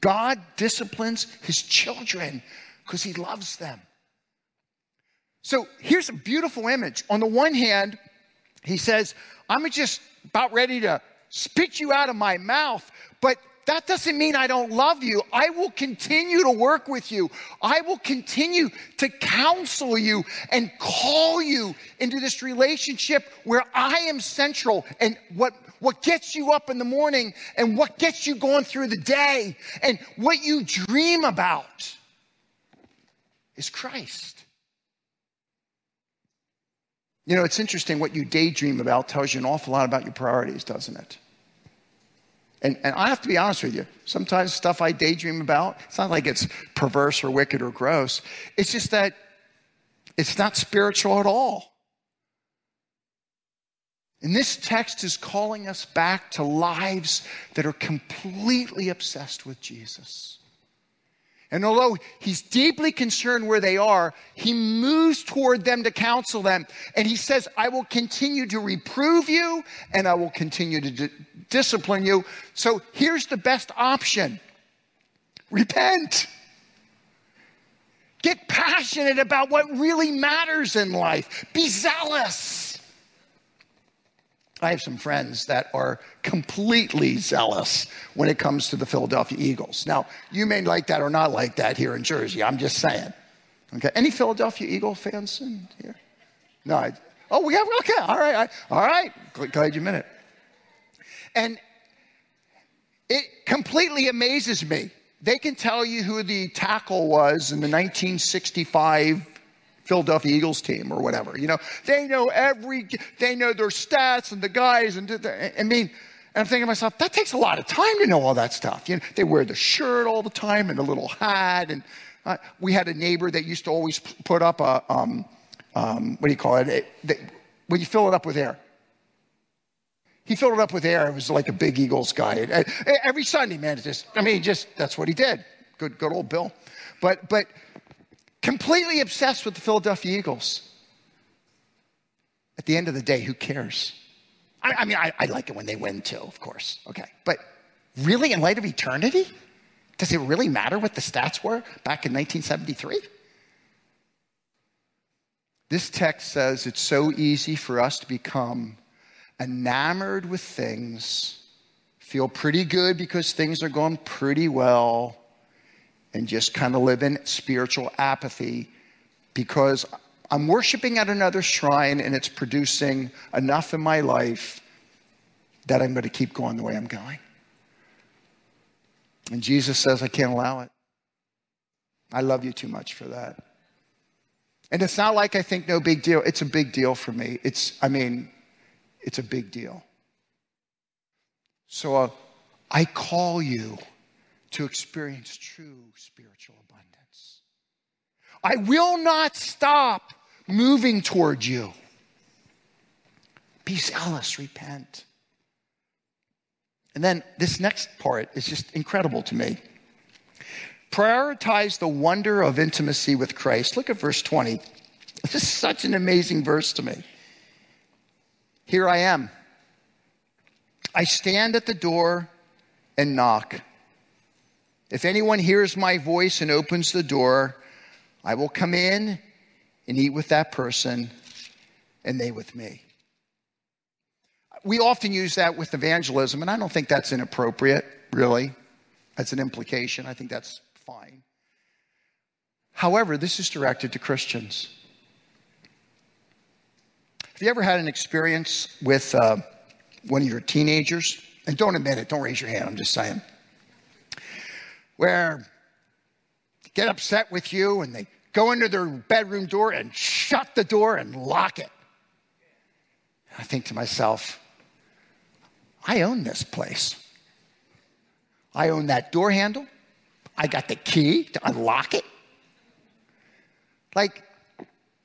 God disciplines his children, because he loves them. So here's a beautiful image. On the one hand, he says, I'm just about ready to spit you out of my mouth, but that doesn't mean I don't love you. I will continue to work with you. I will continue to counsel you and call you into this relationship where I am central and what, what gets you up in the morning and what gets you going through the day and what you dream about is Christ. You know, it's interesting what you daydream about tells you an awful lot about your priorities, doesn't it? And, and I have to be honest with you. Sometimes stuff I daydream about, it's not like it's perverse or wicked or gross. It's just that it's not spiritual at all. And this text is calling us back to lives that are completely obsessed with Jesus. And although he's deeply concerned where they are, he moves toward them to counsel them. And he says, I will continue to reprove you and I will continue to d- discipline you. So here's the best option repent. Get passionate about what really matters in life. Be zealous. I have some friends that are completely zealous when it comes to the Philadelphia Eagles. Now, you may like that or not like that here in Jersey. I'm just saying. Okay. Any Philadelphia Eagle fans in here? No. I, oh, we have. Okay. All right. I, all right. Glad you meant it. And it completely amazes me. They can tell you who the tackle was in the 1965 Philadelphia Eagles team or whatever. You know, they know every, they know their stats and the guys and I mean, and I'm thinking to myself, that takes a lot of time to know all that stuff. You know, they wear the shirt all the time and a little hat. And uh, we had a neighbor that used to always put up a, um, um, what do you call it? it they, when you fill it up with air. He filled it up with air. It was like a big Eagles guy. Every Sunday, man, just, I mean, just, that's what he did. Good, good old Bill. But, but completely obsessed with the Philadelphia Eagles. At the end of the day, who cares? I, I mean, I, I like it when they win too, of course. Okay. But really, in light of eternity, does it really matter what the stats were back in 1973? This text says it's so easy for us to become enamored with things, feel pretty good because things are going pretty well, and just kind of live in spiritual apathy because I'm worshiping at another shrine and it's producing enough in my life that I'm going to keep going the way I'm going. And Jesus says, I can't allow it. I love you too much for that. And it's not like I think no big deal. It's a big deal for me. It's, I mean, it's a big deal. So uh, I call you to experience true spiritual abundance. I will not stop moving toward you. Be zealous, repent. And then this next part is just incredible to me. Prioritize the wonder of intimacy with Christ. Look at verse 20. This is such an amazing verse to me. Here I am. I stand at the door and knock. If anyone hears my voice and opens the door, I will come in and eat with that person and they with me. We often use that with evangelism, and I don't think that's inappropriate, really. That's an implication. I think that's fine. However, this is directed to Christians. Have you ever had an experience with uh, one of your teenagers? And don't admit it, don't raise your hand, I'm just saying where they get upset with you and they go into their bedroom door and shut the door and lock it. I think to myself, I own this place. I own that door handle. I got the key to unlock it. Like,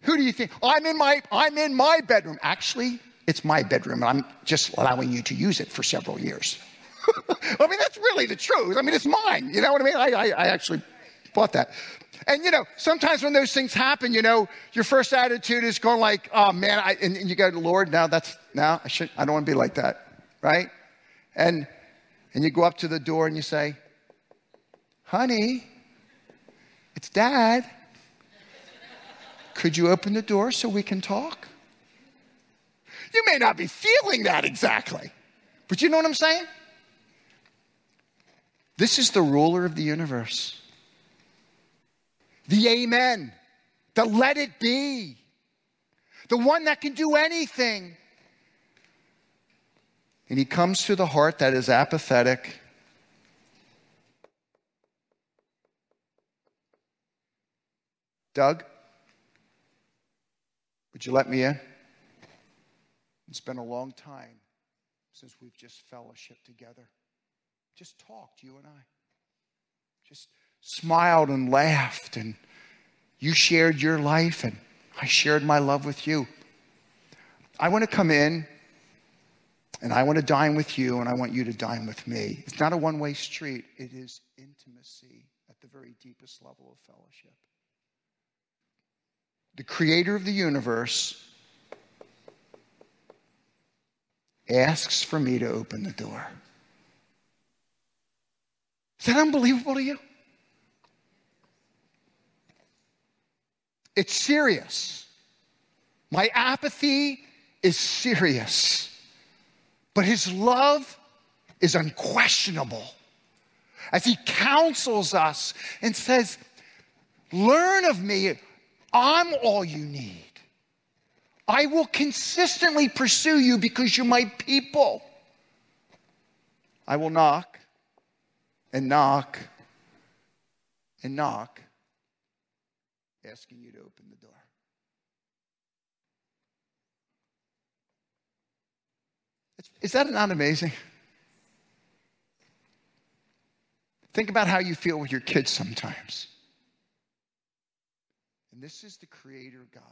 who do you think? Oh, I'm in my I'm in my bedroom. Actually, it's my bedroom, and I'm just allowing you to use it for several years. I mean, that's really the truth. I mean, it's mine. You know what I mean? I, I, I actually bought that. And you know, sometimes when those things happen, you know, your first attitude is going like, "Oh man," I, and, and, you go, "Lord, now that's now I should I don't want to be like that, right?" And and you go up to the door and you say, "Honey, It's dad. Could you open the door so we can talk? You may not be feeling that exactly, but you know what I'm saying? This is the ruler of the universe. The Amen, the let it be, the one that can do anything. And he comes to the heart that is apathetic. Doug, would you let me in? It's been a long time since we've just fellowshiped together. Just talked, you and I. Just smiled and laughed, and you shared your life, and I shared my love with you. I want to come in and I want to dine with you, and I want you to dine with me. It's not a one way street, it is intimacy at the very deepest level of fellowship. The creator of the universe asks for me to open the door. Is that unbelievable to you? It's serious. My apathy is serious. But his love is unquestionable. As he counsels us and says, Learn of me, I'm all you need. I will consistently pursue you because you're my people. I will knock and knock and knock, asking you to open the door. Is that not amazing? Think about how you feel with your kids sometimes. And this is the Creator God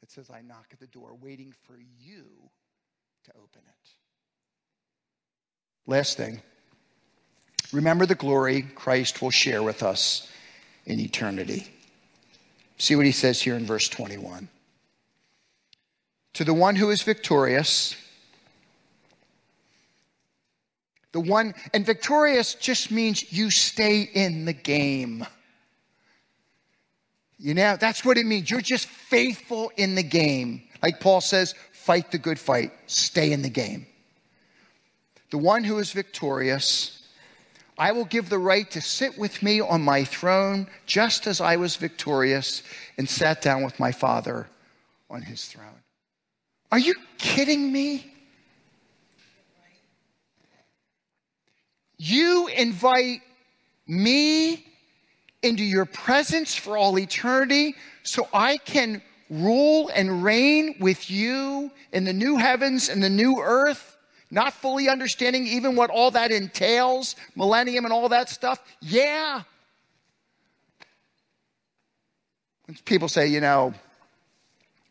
that says, I knock at the door, waiting for you to open it. Last thing remember the glory Christ will share with us in eternity. See what he says here in verse 21. To the one who is victorious, the one, and victorious just means you stay in the game. You know, that's what it means. You're just faithful in the game. Like Paul says, fight the good fight, stay in the game. The one who is victorious, I will give the right to sit with me on my throne, just as I was victorious and sat down with my Father on his throne. Are you kidding me? You invite me into your presence for all eternity so I can rule and reign with you in the new heavens and the new earth, not fully understanding even what all that entails, millennium and all that stuff. Yeah. When people say, you know,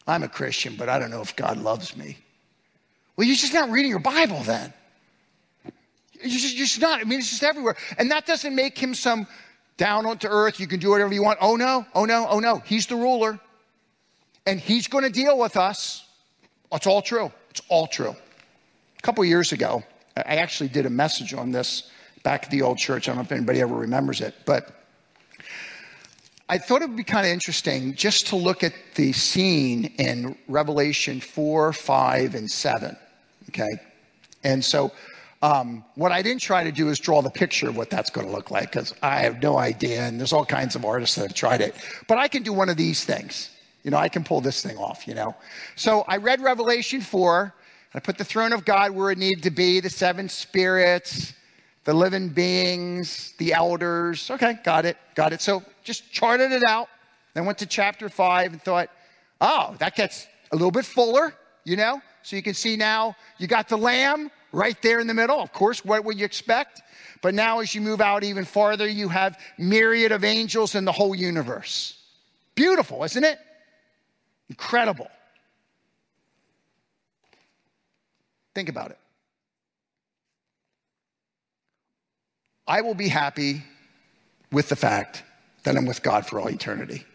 I'm a Christian, but I don't know if God loves me. Well, you're just not reading your Bible then. You're just, you're just not. I mean, it's just everywhere. And that doesn't make him some down onto earth. You can do whatever you want. Oh no, oh no, oh no. He's the ruler. And he's going to deal with us. It's all true. It's all true. A couple years ago, I actually did a message on this back at the old church. I don't know if anybody ever remembers it, but I thought it would be kind of interesting just to look at the scene in Revelation 4, 5, and 7. Okay? And so um, what I didn't try to do is draw the picture of what that's going to look like because I have no idea. And there's all kinds of artists that have tried it. But I can do one of these things. You know, I can pull this thing off, you know. So I read Revelation 4. I put the throne of God where it needed to be, the seven spirits, the living beings, the elders. Okay, got it, got it. So just charted it out. Then went to chapter 5 and thought, oh, that gets a little bit fuller, you know. So you can see now you got the lamb, right there in the middle. Of course, what would you expect? But now, as you move out even farther, you have myriad of angels in the whole universe. Beautiful, isn't it? Incredible. Think about it. I will be happy with the fact that I'm with God for all eternity.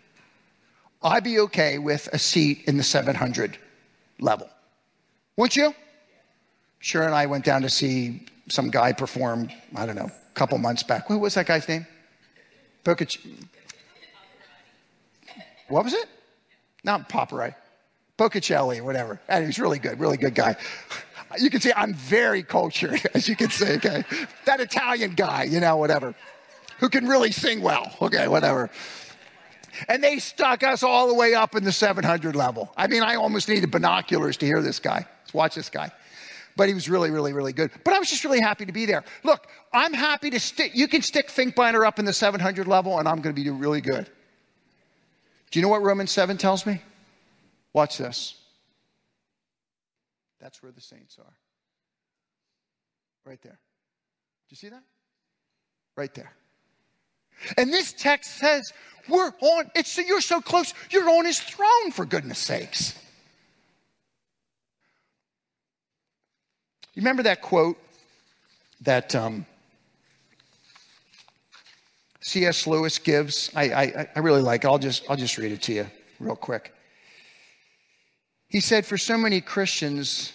I'd be okay with a seat in the 700 level. Wouldn't you? Sharon and I went down to see some guy perform, I don't know, a couple months back. What was that guy's name? Boccac- what was it? Not Paparai. Boccacelli, whatever. And he's really good, really good guy. You can see I'm very cultured, as you can see, okay? That Italian guy, you know, whatever, who can really sing well, okay, whatever. And they stuck us all the way up in the 700 level. I mean, I almost needed binoculars to hear this guy. Let's watch this guy. But he was really, really, really good. But I was just really happy to be there. Look, I'm happy to stick, you can stick Finkbeiner up in the 700 level, and I'm going to be really good. Do you know what Romans 7 tells me? Watch this. That's where the saints are. Right there. Do you see that? Right there. And this text says, we're on, it's you're so close, you're on his throne, for goodness sakes. You remember that quote that um, C.S. Lewis gives? I, I, I really like it. I'll just, I'll just read it to you real quick. He said, For so many Christians,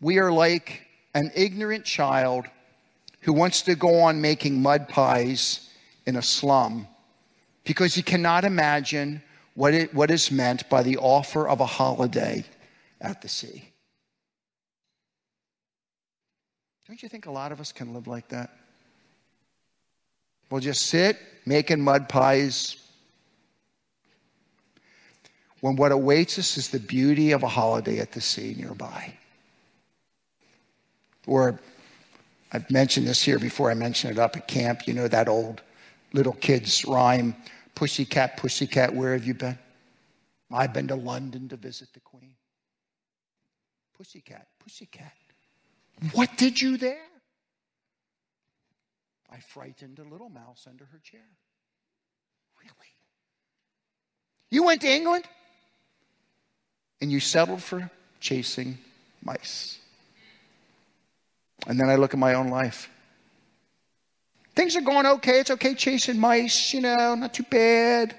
we are like an ignorant child who wants to go on making mud pies in a slum because he cannot imagine what, it, what is meant by the offer of a holiday at the sea. Don't you think a lot of us can live like that? We'll just sit making mud pies when what awaits us is the beauty of a holiday at the sea nearby. Or I've mentioned this here before, I mentioned it up at camp. You know that old little kid's rhyme Pussycat, pussycat, where have you been? I've been to London to visit the Queen. Pussycat, pussycat, what did you there? I frightened a little mouse under her chair. Really? You went to England and you settled for chasing mice. And then I look at my own life. Things are going okay. It's okay chasing mice, you know, not too bad.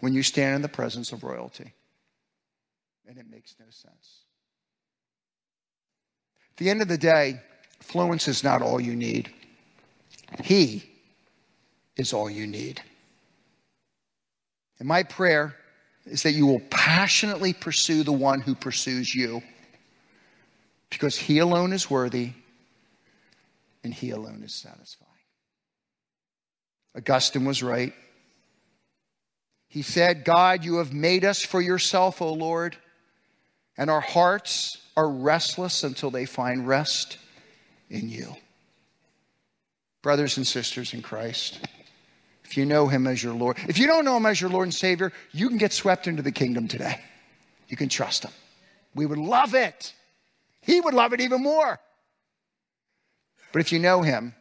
When you stand in the presence of royalty, and it makes no sense. At the end of the day, fluence is not all you need. He is all you need. And my prayer is that you will passionately pursue the one who pursues you because he alone is worthy and he alone is satisfying. Augustine was right. He said, God, you have made us for yourself, O Lord, and our hearts are restless until they find rest in you. Brothers and sisters in Christ, if you know him as your Lord, if you don't know him as your Lord and Savior, you can get swept into the kingdom today. You can trust him. We would love it. He would love it even more. But if you know him,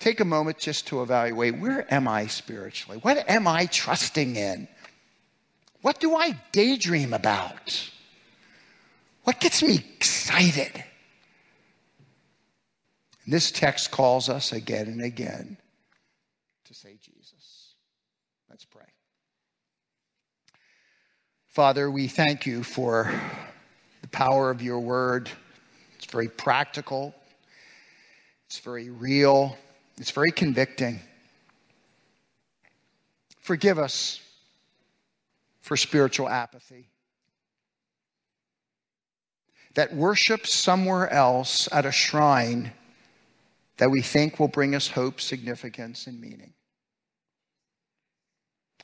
take a moment just to evaluate where am I spiritually? What am I trusting in? What do I daydream about? What gets me excited? And This text calls us again and again say Jesus. Let's pray. Father, we thank you for the power of your word. It's very practical, it's very real, it's very convicting. Forgive us for spiritual apathy that worship somewhere else at a shrine that we think will bring us hope, significance, and meaning.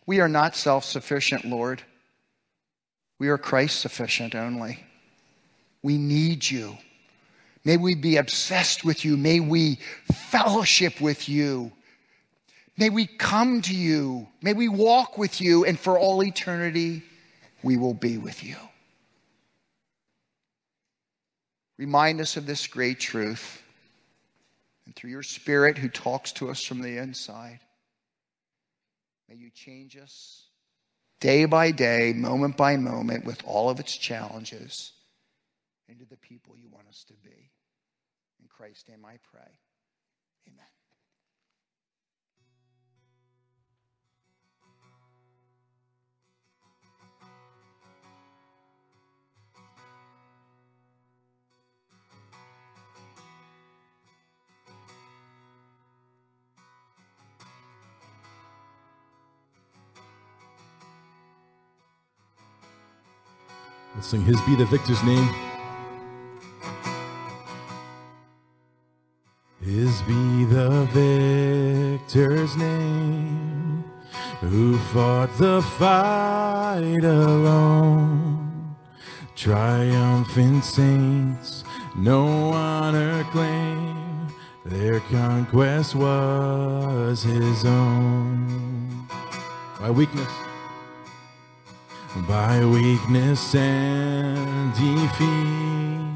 We are not self sufficient, Lord. We are Christ sufficient only. We need you. May we be obsessed with you. May we fellowship with you. May we come to you. May we walk with you. And for all eternity, we will be with you. Remind us of this great truth. And through your Spirit who talks to us from the inside, may you change us day by day, moment by moment, with all of its challenges, into the people you want us to be. In Christ's name I pray. Amen. Let's sing His Be the Victor's name. His be the victor's name who fought the fight alone. Triumphant saints, no honor claim, their conquest was his own. My weakness, by weakness and defeat,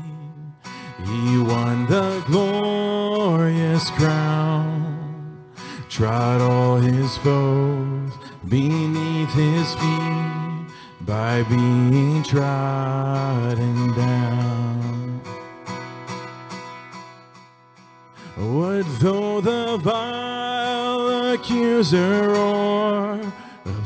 he won the glorious crown, trod all his foes beneath his feet by being trodden down. What though the vile accuser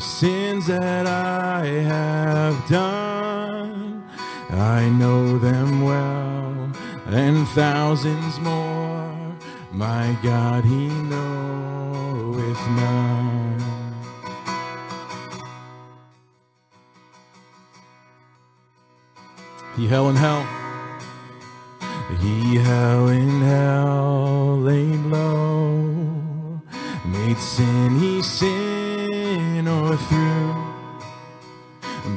sins that I have done? I know them well, and thousands more. My God, He knoweth none. He hell in hell. He hell in hell laid low, made sin he sin o'erthrew,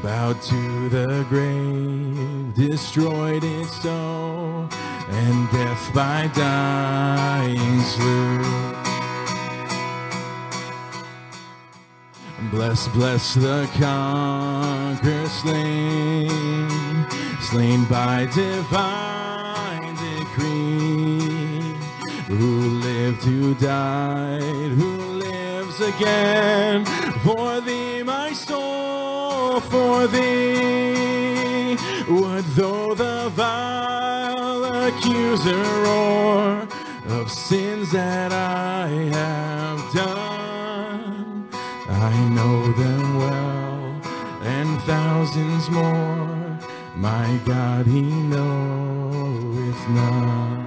bowed to the grave, destroyed it so, and death by dying slew. Bless, bless the conqueror slain, slain by divine decree. Who lived, who died, who lives again for thee, my soul, for thee. What though the vile accuser roar of sins that I have done? I know them well, and thousands more. My God, He knoweth none.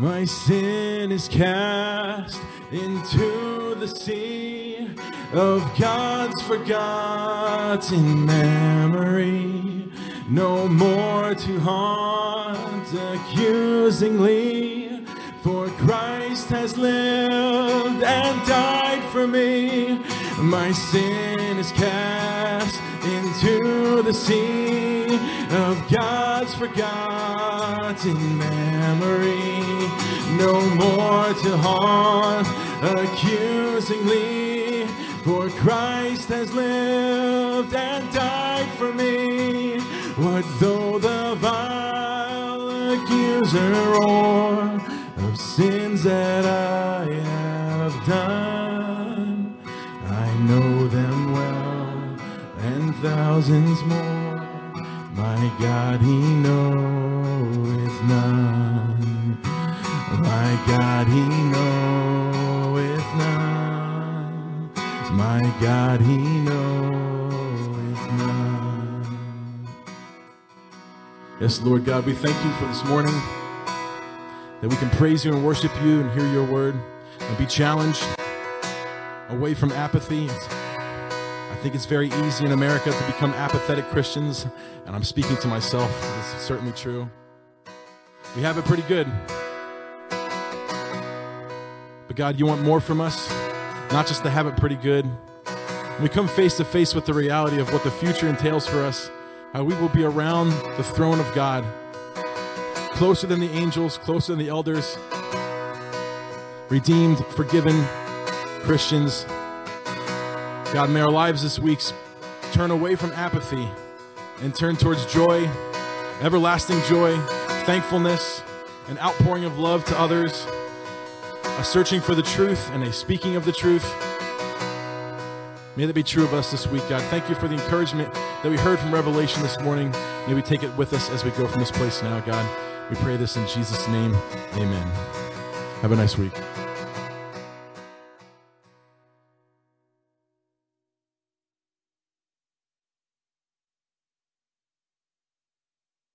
My sin is cast into the sea of God's forgotten memory. No more to haunt accusingly, for Christ has lived and died for me. My sin is cast into the sea of God's forgotten memory. No more to haunt accusingly, for Christ has lived and died for me. What though the vile accuser roar of sins that I have done? I know them well, and thousands more. My God, He knoweth none. My God, He knoweth none. My God, He knoweth none. Yes, Lord God, we thank you for this morning that we can praise you and worship you and hear your word and be challenged away from apathy. I think it's very easy in America to become apathetic Christians, and I'm speaking to myself. This is certainly true. We have it pretty good. But God, you want more from us, not just to have it pretty good. When we come face to face with the reality of what the future entails for us, how we will be around the throne of God, closer than the angels, closer than the elders, redeemed, forgiven Christians. God, may our lives this week turn away from apathy and turn towards joy, everlasting joy, thankfulness, an outpouring of love to others, a searching for the truth and a speaking of the truth. May that be true of us this week, God. Thank you for the encouragement that we heard from Revelation this morning. May we take it with us as we go from this place now, God. We pray this in Jesus' name. Amen. Have a nice week.